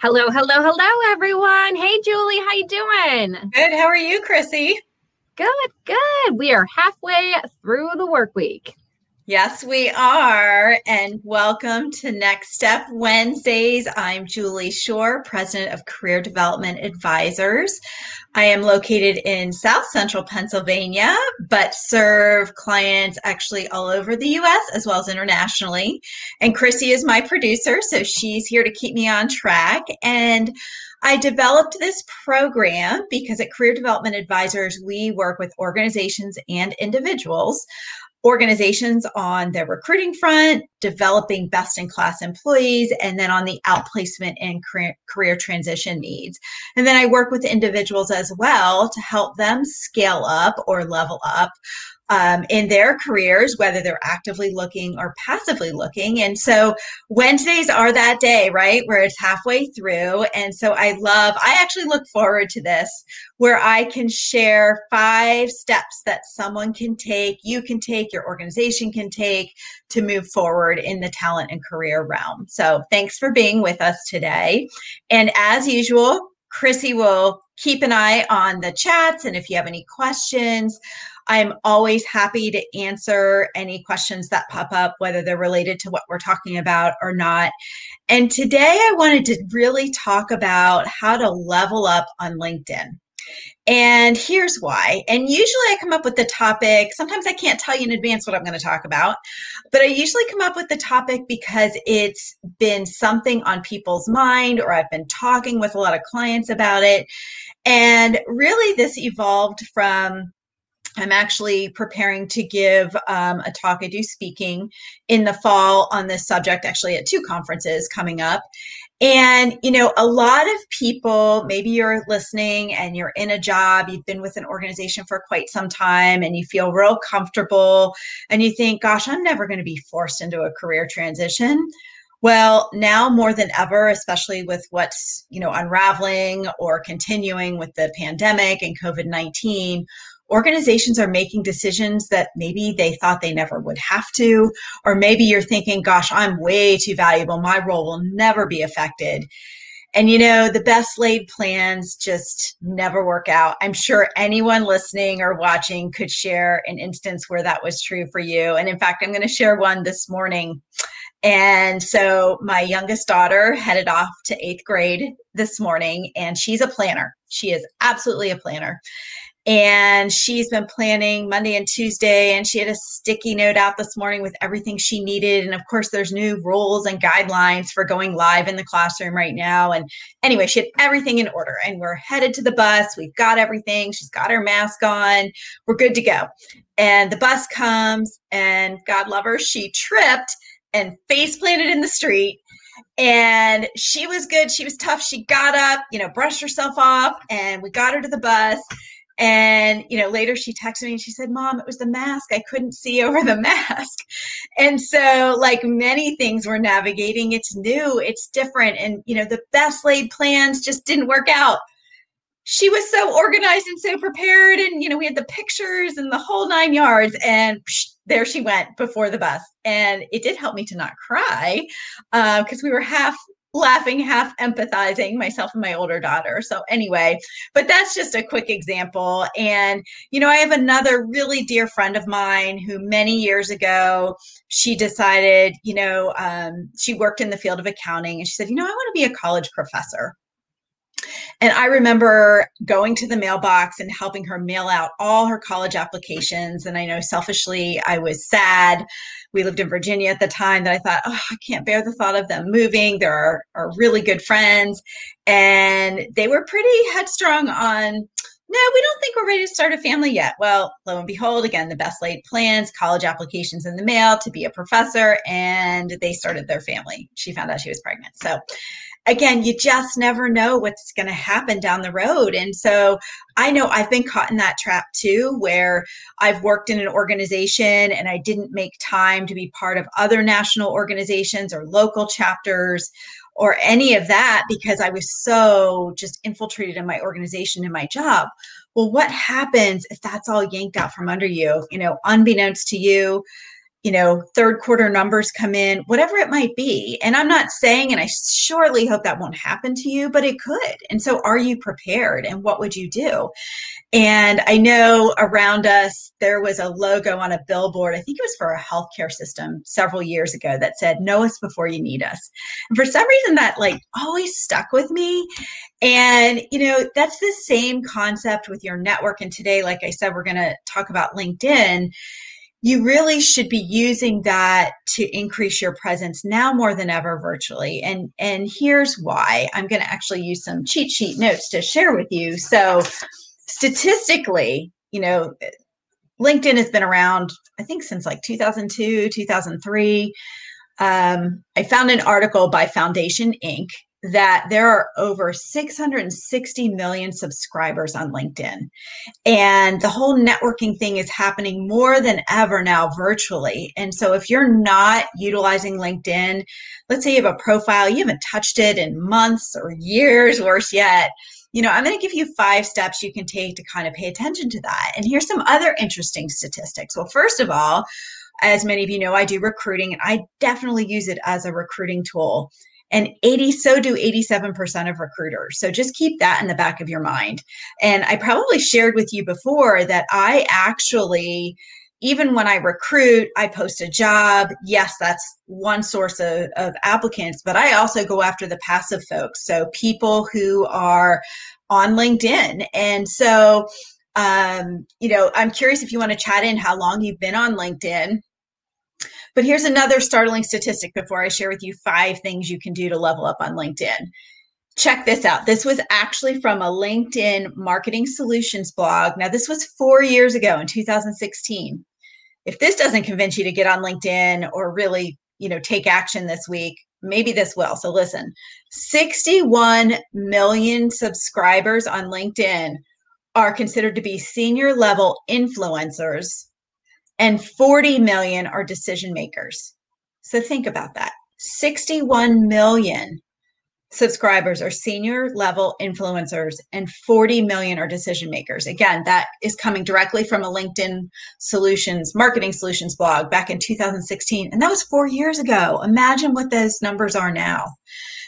Hello, hello, hello, everyone. Hey, Julie, how you doing? Good. How are you, Chrissy? Good, good. We are halfway through the work week. Yes, we are. And welcome to Next Step Wednesdays. I'm Julie Shore, President of Career Development Advisors. I am located in South Central Pennsylvania, but serve clients actually all over the US as well as internationally. And Chrissy is my producer, so she's here to keep me on track. And I developed this program because at Career Development Advisors, we work with organizations and individuals organizations on the recruiting front, developing best in class employees, and then on the outplacement and career, transition needs. And then I work with individuals as well to help them scale up or level up um, in their careers, whether they're actively looking or passively looking. And so Wednesdays are that day, right, where it's halfway through. And so I love, I actually look forward to this where I can share five steps that someone can take, you can take, your organization can take to move forward in the talent and career realm. So thanks for being with us today. And as usual, Chrissy will keep an eye on the chats. And if you have any questions, I'm always happy to answer any questions that pop up, whether they're related to what we're talking about or not. And today I wanted to really talk about how to level up on LinkedIn. And here's why. And usually I come up with the topic. Sometimes I can't tell you in advance what I'm going to talk about, but I usually come up with the topic because it's been something on people's mind or I've been talking with a lot of clients about it. And really, this evolved from I'm actually preparing to give um, a talk. I do speaking in the fall on this subject, actually, at two conferences coming up. And, you know, a lot of people, maybe you're listening and you're in a job, you've been with an organization for quite some time and you feel real comfortable and you think, gosh, I'm never going to be forced into a career transition. Well, now more than ever, especially with what's, you know, unraveling or continuing with the pandemic and COVID-19, organizations are making decisions that maybe they thought they never would have to, or maybe you're thinking, gosh, I'm way too valuable. My role will never be affected. And you know, the best laid plans just never work out. I'm sure anyone listening or watching could share an instance where that was true for you. And in fact, I'm going to share one this morning. And so my youngest daughter headed off to eighth grade this morning, and she's a planner. She is absolutely a planner and she's been planning Monday and Tuesday and she had a sticky note out this morning with everything she needed. And of course there's new rules and guidelines for going live in the classroom right now. And anyway she had everything in order and we're headed to the bus. We've got everything. She's got her mask on. We're good to go. And the bus comes and God love her she tripped and face planted in the street. And she was good. She was tough. She got up you know brushed herself off and we got her to the bus and, you know, later she texted me and she said, Mom, it was the mask. I couldn't see over the mask. And so, like many things we're navigating, it's new, it's different. And, you know, the best laid plans just didn't work out. She was so organized and so prepared. And, you know, we had the pictures and the whole nine yards. And psh, there she went before the bus. And it did help me to not cry because uh, we were half laughing, half empathizing, myself and my older daughter. So, anyway, but that's just a quick example. And, you know, I have another really dear friend of mine who many years ago, she decided, you know, um, she worked in the field of accounting and she said, you know, I want to be a college professor. And I remember going to the mailbox and helping her mail out all her college applications. And I know selfishly I was sad. We lived in Virginia at the time that I thought, oh, I can't bear the thought of them moving. They're our, our really good friends. And they were pretty headstrong on no, we don't think we're ready to start a family yet. Well, lo and behold, again, the best laid plans, college applications in the mail to be a professor, and they started their family. She found out she was pregnant. So again, you just never know what's going to happen down the road. And so I know I've been caught in that trap too, where I've worked in an organization and I didn't make time to be part of other national organizations or local chapters or any of that because I was so just infiltrated in my organization and my job. Well, what happens if that's all yanked out from under you? You know, unbeknownst to you, you know, third quarter numbers come in, whatever it might be. And I'm not saying, and I surely hope that won't happen to you, but it could. And so are you prepared and what would you do? And I know around us, there was a logo on a billboard. I think it was for a healthcare system several years ago that said, Know us before you need us. And for some reason, that like always stuck with me. And, you know, that's the same concept with your network. And today, like I said, we're going to talk about LinkedIn you really should be using that to increase your presence now more than ever virtually. And and here's why. I'm going to actually use some cheat sheet notes to share with you. So statistically you know linkedin has been around i think since like 2002 2003 um, i found an article by foundation inc that there are over 660 million subscribers on LinkedIn. And the whole networking thing is happening more than ever now virtually. And so if you're not utilizing LinkedIn, let's say you have a profile, you haven't touched it in months or years, worse yet. You know, I'm going to give you five steps you can take to kind of pay attention to that. And here's some other interesting statistics. Well, first of all, as many of you know, I do recruiting and I definitely use it as a recruiting tool and 80 so do 87% of recruiters so just keep that in the back of your mind and i probably shared with you before that i actually even when I recruit, I post a job. Yes, that's one source of, of, applicants, but I also go after the passive folks. So people who are on LinkedIn. And so, um, you know, I'm curious if you want to chat in how long you've been on LinkedIn. But here's another startling statistic before I share with you five things you can do to level up on LinkedIn. Check this out. This was actually from a LinkedIn marketing solutions blog. Now, this was four years ago in 2016. If this doesn't convince you to get on LinkedIn or really, you know, take action this week, maybe this will. So listen, 61 million subscribers on LinkedIn are considered to be senior level influencers and 40 million are decision makers. So think about that. 61 million subscribers are senior level influencers and 40 million are decision makers. Again, that is coming directly from a LinkedIn Solutions marketing solutions blog back in 2016 and that was 4 years ago. Imagine what those numbers are now.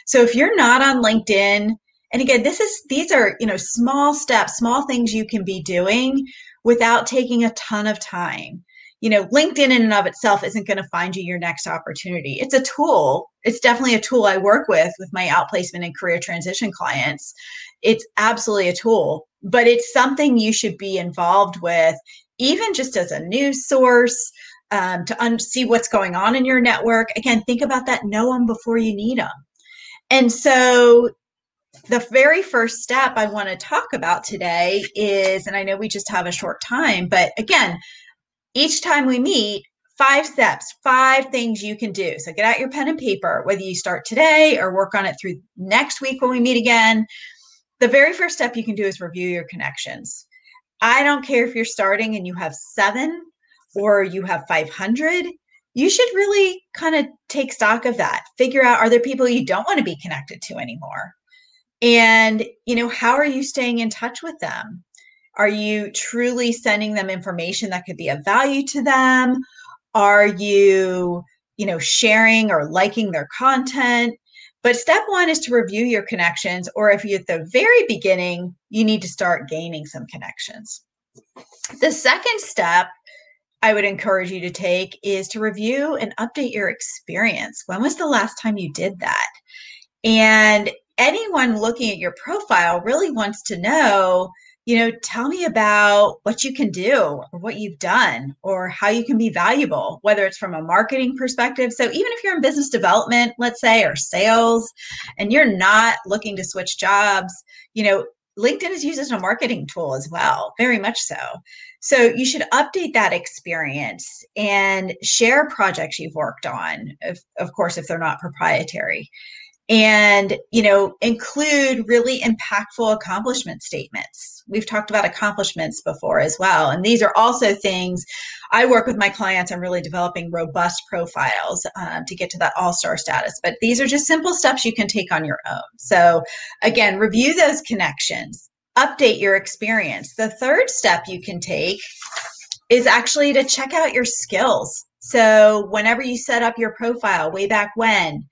So if you're not on LinkedIn and again, this is these are, you know, small steps, small things you can be doing without taking a ton of time you know, LinkedIn in and of itself isn't going to find you your next opportunity. It's a tool. It's definitely a tool I work with with my outplacement and career transition clients. It's absolutely a tool, but it's something you should be involved with, even just as a news source. Um, to un- see what's going on in your network. Again, think about that. Know them before you need them. And so the very first step I want to talk about today is, and I know we just have a short time, but again, each time we meet, five steps, five things you can do. So get out your pen and paper, whether you start today or work on it through next week when we meet again. The very first step you can do is review your connections. I don't care if you're starting and you have seven or you have 500. You should really kind of take stock of that. Figure out are there people you don't want to be connected to anymore? And, you know, how are you staying in touch with them? Are you truly sending them information that could be of value to them? Are you, you know, sharing or liking their content? But step one is to review your connections, or if you're at the very beginning, you need to start gaining some connections. The second step I would encourage you to take is to review and update your experience. When was the last time you did that? And anyone looking at your profile really wants to know you know, tell me about what you can do or what you've done or how you can be valuable, whether it's from a marketing perspective. So, even if you're in business development, let's say, or sales, and you're not looking to switch jobs, you know, LinkedIn is used as a marketing tool as well, very much so. So, you should update that experience and share projects you've worked on, if, of course, if they're not proprietary and you know include really impactful accomplishment statements. We've talked about accomplishments before as well and these are also things i work with my clients on really developing robust profiles um, to get to that all-star status but these are just simple steps you can take on your own. So again review those connections update your experience. The third step you can take is actually to check out your skills. So, whenever you set up your profile way back when,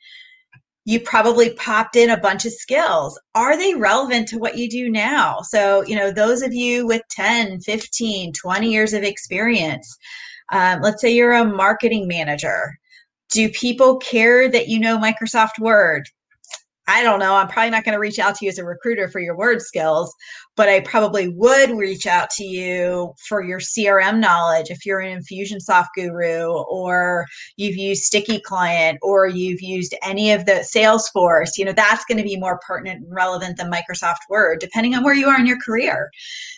you probably popped in a bunch of skills. Are they relevant to what you do now? So, you know, those of you with 10, 15, 20 years of experience, um, let's say you're a marketing manager. Do people care that you know Microsoft Word? I don't know. I'm probably not going to reach out to you as a recruiter for your word skills, but I probably would reach out to you for your CRM knowledge if you're an Infusionsoft guru or you've used Sticky Client or you've used any of the Salesforce. You know, that's going to be more pertinent and relevant than Microsoft Word, depending on where you are in your career.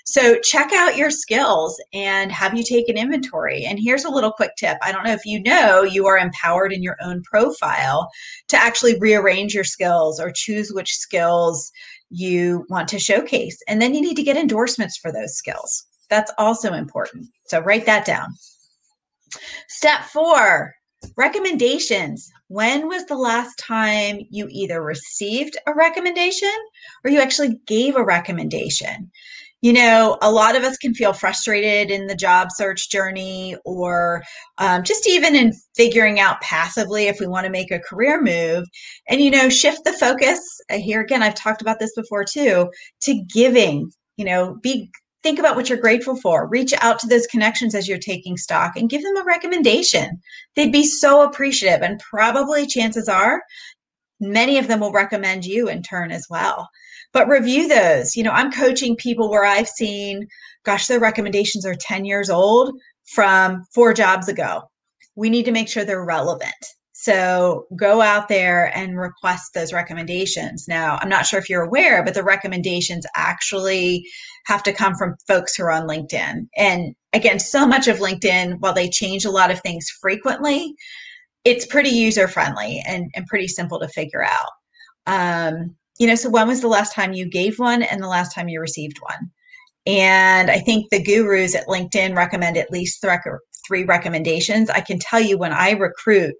So check out your skills and have you take an inventory. And here's a little quick tip. I don't know if you know you are empowered in your own profile to actually rearrange your skills or choose which skills you want to showcase. And then you need to get endorsements for those skills. That's also important. So write that down. Step four recommendations. When was the last time you either received a recommendation or you actually gave a recommendation? You know, a lot of us can feel frustrated in the job search journey or um, just even in figuring out passively if we want to make a career move. And, you know, shift the focus. Uh, here again, I've talked about this before too, to giving, you know, be think about what you're grateful for. Reach out to those connections as you're taking stock and give them a recommendation. They'd be so appreciative. And probably chances are many of them will recommend you in turn as well but review those. You know, I'm coaching people where I've seen, gosh, their recommendations are 10 years old from four jobs ago. We need to make sure they're relevant. So go out there and request those recommendations. Now, I'm not sure if you're aware, but the recommendations actually have to come from folks who are on LinkedIn. And again, so much of LinkedIn, while they change a lot of things frequently, it's pretty user friendly and, and pretty simple to figure out. Um, you know, so when was the last time you gave one and the last time you received one? And I think the gurus at LinkedIn recommend at least th- three recommendations. I can tell you when I recruit,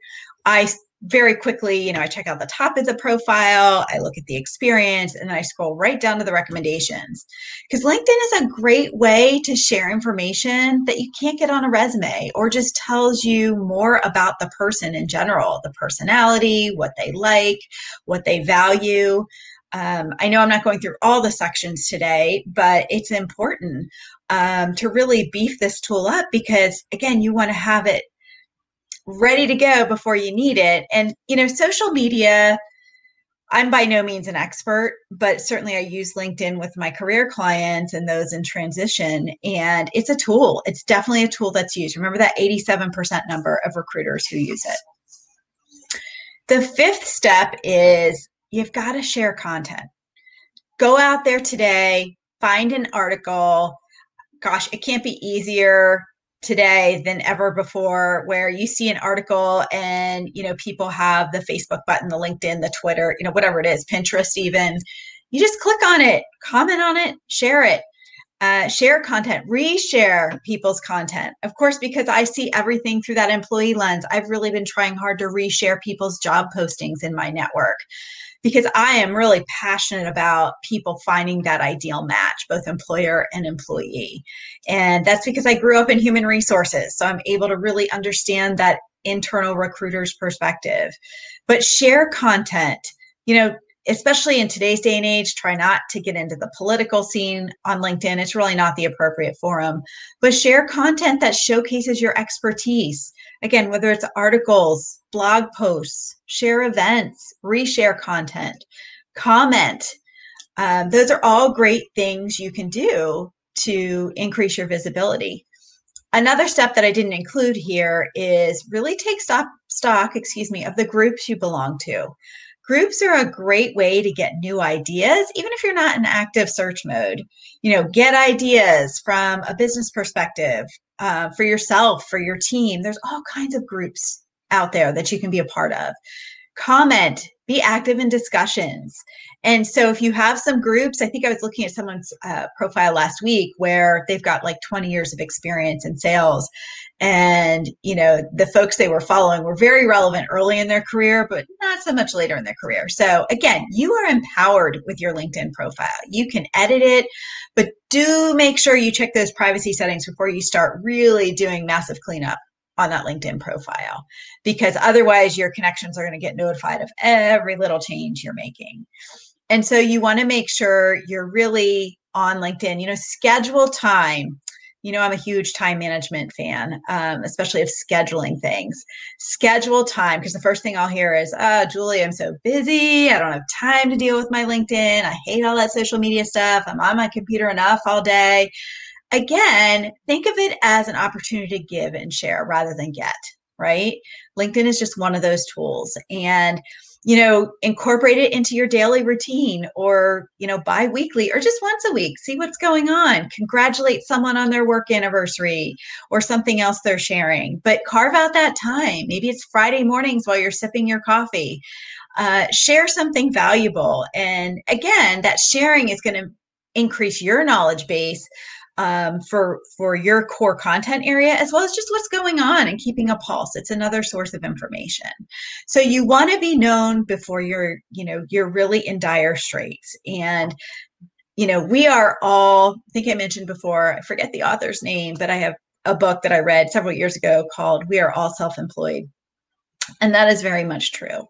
I very quickly, you know, I check out the top of the profile, I look at the experience, and then I scroll right down to the recommendations. Because LinkedIn is a great way to share information that you can't get on a resume or just tells you more about the person in general the personality, what they like, what they value. Um, I know I'm not going through all the sections today, but it's important um, to really beef this tool up because, again, you want to have it ready to go before you need it. And, you know, social media, I'm by no means an expert, but certainly I use LinkedIn with my career clients and those in transition. And it's a tool. It's definitely a tool that's used. Remember that 87% number of recruiters who use it. The fifth step is you've got to share content. Go out there today, find an article. Gosh, it can't be easier today than ever before where you see an article and you know people have the facebook button the linkedin the twitter you know whatever it is pinterest even. You just click on it comment on it share it. Uh, share content reshare people's content. Of course because i see everything through that employee lens i've really been trying hard to reshare people's job postings in my network because I am really passionate about people finding that ideal match, both employer and employee. And that's because I grew up in human resources. So I'm able to really understand that internal recruiter's perspective. But share content, you know, especially in today's day and age, try not to get into the political scene on LinkedIn. It's really not the appropriate forum. But share content that showcases your expertise. Again, whether it's articles, blog posts, share events, reshare content, comment. Um, those are all great things you can do to increase your visibility. Another step that I didn't include here is really take stock, stock, excuse me, of the groups you belong to. Groups are a great way to get new ideas, even if you're not in active search mode. You know, get ideas from a business perspective uh, for yourself, for your team. There's all kinds of groups out there that you can be a part of. Comment, be active in discussions. And so if you have some groups, I think I was looking at someone's uh, profile last week where they've got like 20 years of experience in sales. And you know the folks they were following were very relevant early in their career but not so much later in their career. So again you are empowered with your linkedin profile. You can edit it but do make sure you check those privacy settings before you start really doing massive cleanup on that LinkedIn profile because otherwise your connections are going to get notified of every little change you're making. And so you want to make sure you're really on LinkedIn, you know, schedule time. You know, I'm a huge time management fan, um, especially of scheduling things. Schedule time because the first thing I'll hear is, oh, Julie, I'm so busy. I don't have time to deal with my LinkedIn. I hate all that social media stuff. I'm on my computer enough all day again, think of it as an opportunity to give and share rather than get, right? LinkedIn is just one of those tools. And you know, incorporate it into your daily routine or, you know, bi-weekly or just once a week. See what's going on. Congratulate someone on their work anniversary or something else they're sharing. But carve out that time. Maybe it's Friday mornings while you're sipping your coffee. Uh, share something valuable. And again, that sharing is going to increase your knowledge base um, for for your core content area as well as just what's going on and keeping a pulse it's another source of information so you want to be known before you're you know you're really in dire straits and you know we are all i think i mentioned before i forget the author's name but i have a book that i read several years ago called we are all self-employed and that is very much true.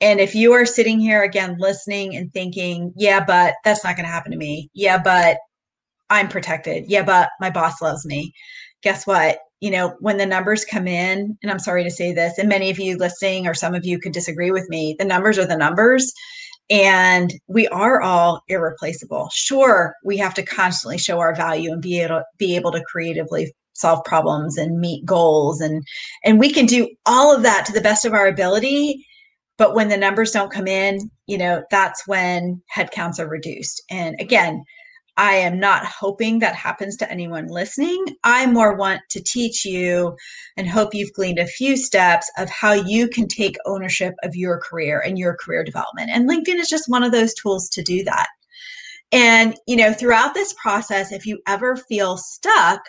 And if you are sitting here again listening and thinking, yeah, but that's not going to happen to me. Yeah, but I'm protected. Yeah, but my boss loves me. Guess what? You know, when the numbers come in, and I'm sorry to say this, and many of you listening or some of you could disagree with me, the numbers are the numbers. And we are all irreplaceable. Sure, we have to constantly show our value and be able be able to creatively solve problems and meet goals and and we can do all of that to the best of our ability but when the numbers don't come in you know that's when headcounts are reduced and again I am not hoping that happens to anyone listening. I more want to teach you and hope you've gleaned a few steps of how you can take ownership of your career and your career development. And LinkedIn is just one of those tools to do that. And, you know, throughout this process, if you ever feel stuck,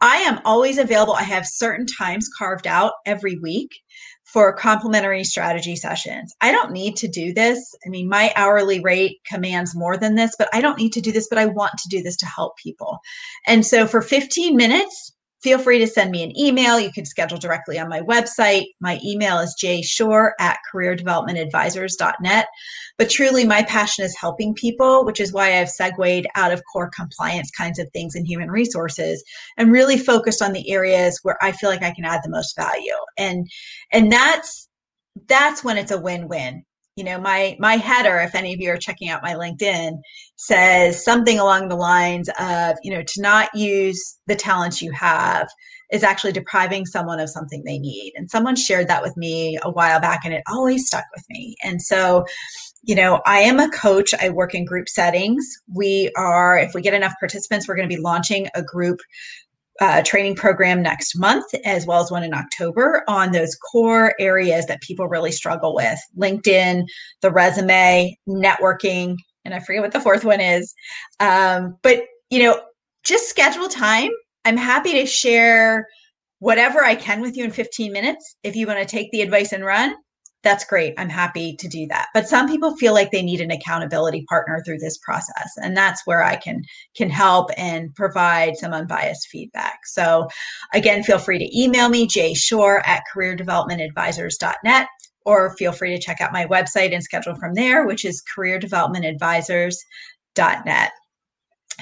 I am always available. I have certain times carved out every week for complimentary strategy sessions. I don't need to do this. I mean, my hourly rate commands more than this, but I don't need to do this, but I want to do this to help people. And so for 15 minutes, feel free to send me an email. You can schedule directly on my website. My email is jshore at careerdevelopmentadvisors.net. But truly, my passion is helping people, which is why I've segued out of core compliance kinds of things in human resources and really focused on the areas where I feel like I can add the most value. And and that's that's when it's a win-win you know my my header if any of you are checking out my linkedin says something along the lines of you know to not use the talents you have is actually depriving someone of something they need. And someone shared that with me a while back and it always stuck with me. And so you know i am a coach. I work in group settings. We are if we get enough participants we're going to be launching a group uh, training program next month, as well as one in October, on those core areas that people really struggle with LinkedIn, the resume, networking, and I forget what the fourth one is. Um, but, you know, just schedule time. I'm happy to share whatever I can with you in 15 minutes. If you want to take the advice and run, that's great. I'm happy to do that. But some people feel like they need an accountability partner through this process. And that's where I can can help and provide some unbiased feedback. So again, feel free to email me, jshore at careerdevelopmentadvisors.net, or feel free to check out my website and schedule from there, which is careerdevelopmentadvisors.net.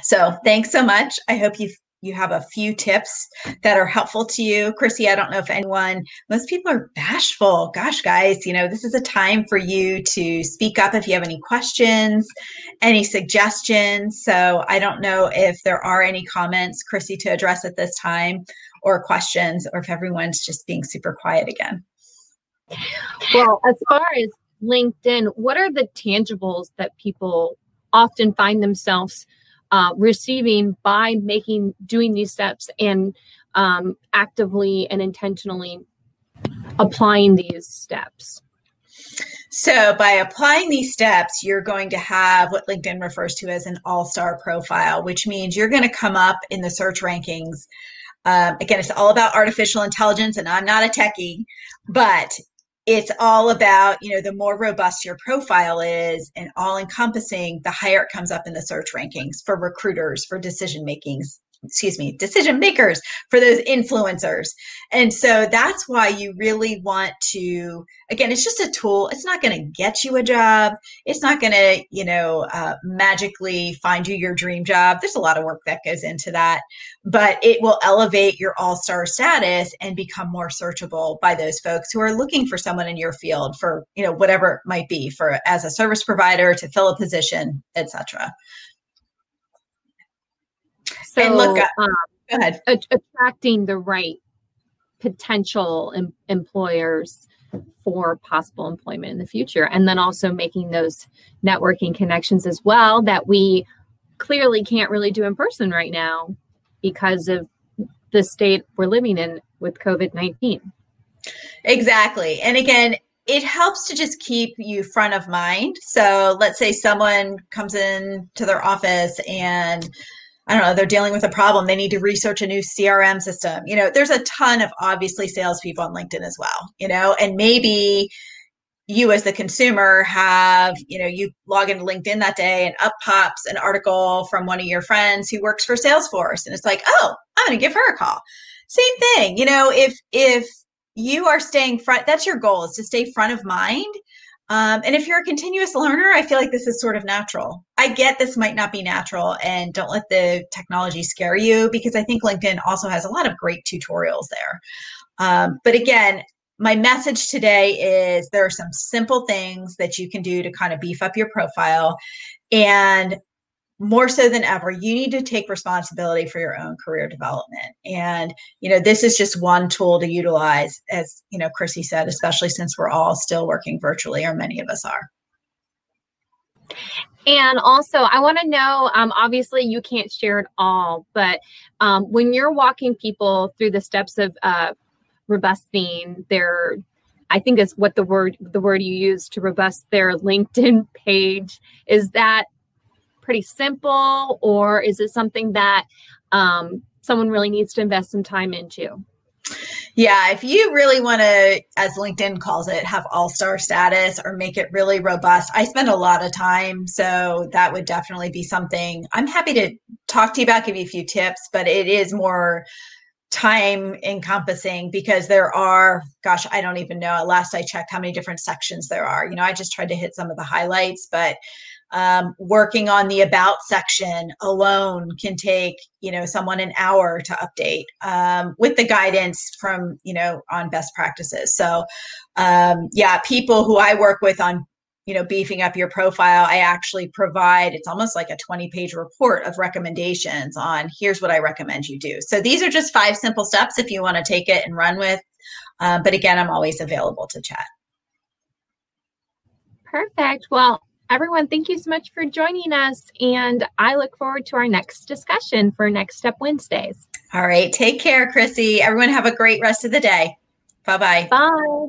So thanks so much. I hope you've you have a few tips that are helpful to you. Chrissy, I don't know if anyone, most people are bashful. Gosh, guys, you know, this is a time for you to speak up if you have any questions, any suggestions. So I don't know if there are any comments, Chrissy, to address at this time or questions, or if everyone's just being super quiet again. Well, as far as LinkedIn, what are the tangibles that people often find themselves? Uh, receiving by making doing these steps and um, actively and intentionally applying these steps so, by applying these steps, you're going to have what LinkedIn refers to as an all star profile, which means you're going to come up in the search rankings. Um, again, it's all about artificial intelligence, and I'm not a techie, but it's all about you know the more robust your profile is and all encompassing the higher it comes up in the search rankings for recruiters for decision makings excuse me, decision makers, for those influencers. And so that's why you really want to, again, it's just a tool. It's not going to get you a job. It's not going to, you know, uh, magically find you your dream job. There's a lot of work that goes into that, but it will elevate your all star status and become more searchable by those folks who are looking for someone in your field for, you know, whatever it might be for as a service provider to fill a position, etc. So, and look, um, go ahead. attracting the right potential em- employers for possible employment in the future, and then also making those networking connections as well that we clearly can't really do in person right now because of the state we're living in with COVID 19. Exactly. And again, it helps to just keep you front of mind. So let's say someone comes in to their office and I don't know, they're dealing with a problem. They need to research a new CRM system. You know, there's a ton of obviously salespeople on LinkedIn as well, you know, and maybe you as the consumer have, you know, you log into LinkedIn that day and up pops an article from one of your friends who works for Salesforce. And it's like, oh, I'm going to give her a call. Same thing. You know, if, if you are staying front, that's your goal is to stay front of mind um, and if you're a continuous learner, I feel like this is sort of natural. I get this might not be natural, and don't let the technology scare you because I think LinkedIn also has a lot of great tutorials there. Um, but again, my message today is there are some simple things that you can do to kind of beef up your profile. And more so than ever you need to take responsibility for your own career development. And you know this is just one tool to utilize as you know chrissy said especially since we're all still working virtually or many of us are. And also, I want to know um, obviously, you can't share it all, but um, when you're walking people through the steps of uh, robusting their I think is what the word the word you use to robust their LinkedIn page is that pretty simple, or is it something that um, someone really needs to invest some time into? Yeah, if you really want to, as LinkedIn calls it, have all star status or make it really robust, I spend a lot of time. So that would definitely be something I'm happy to talk to you about, give you a few tips, but it is more time encompassing because there are gosh i don't even know last i checked how many different sections there are you know i just tried to hit some of the highlights but um, working on the about section alone can take you know someone an hour to update um, with the guidance from you know on best practices. So um, yeah people who i work with on you know beefing up your profile i actually provide it's almost like a 20 page report of recommendations on here's what i recommend you do. So these are just five simple steps if you want to take it and run with uh, but again i'm always available to chat. Perfect. Well Everyone, thank you so much for joining us. And I look forward to our next discussion for Next Step Wednesdays. All right. Take care, Chrissy. Everyone, have a great rest of the day. Bye-bye. Bye.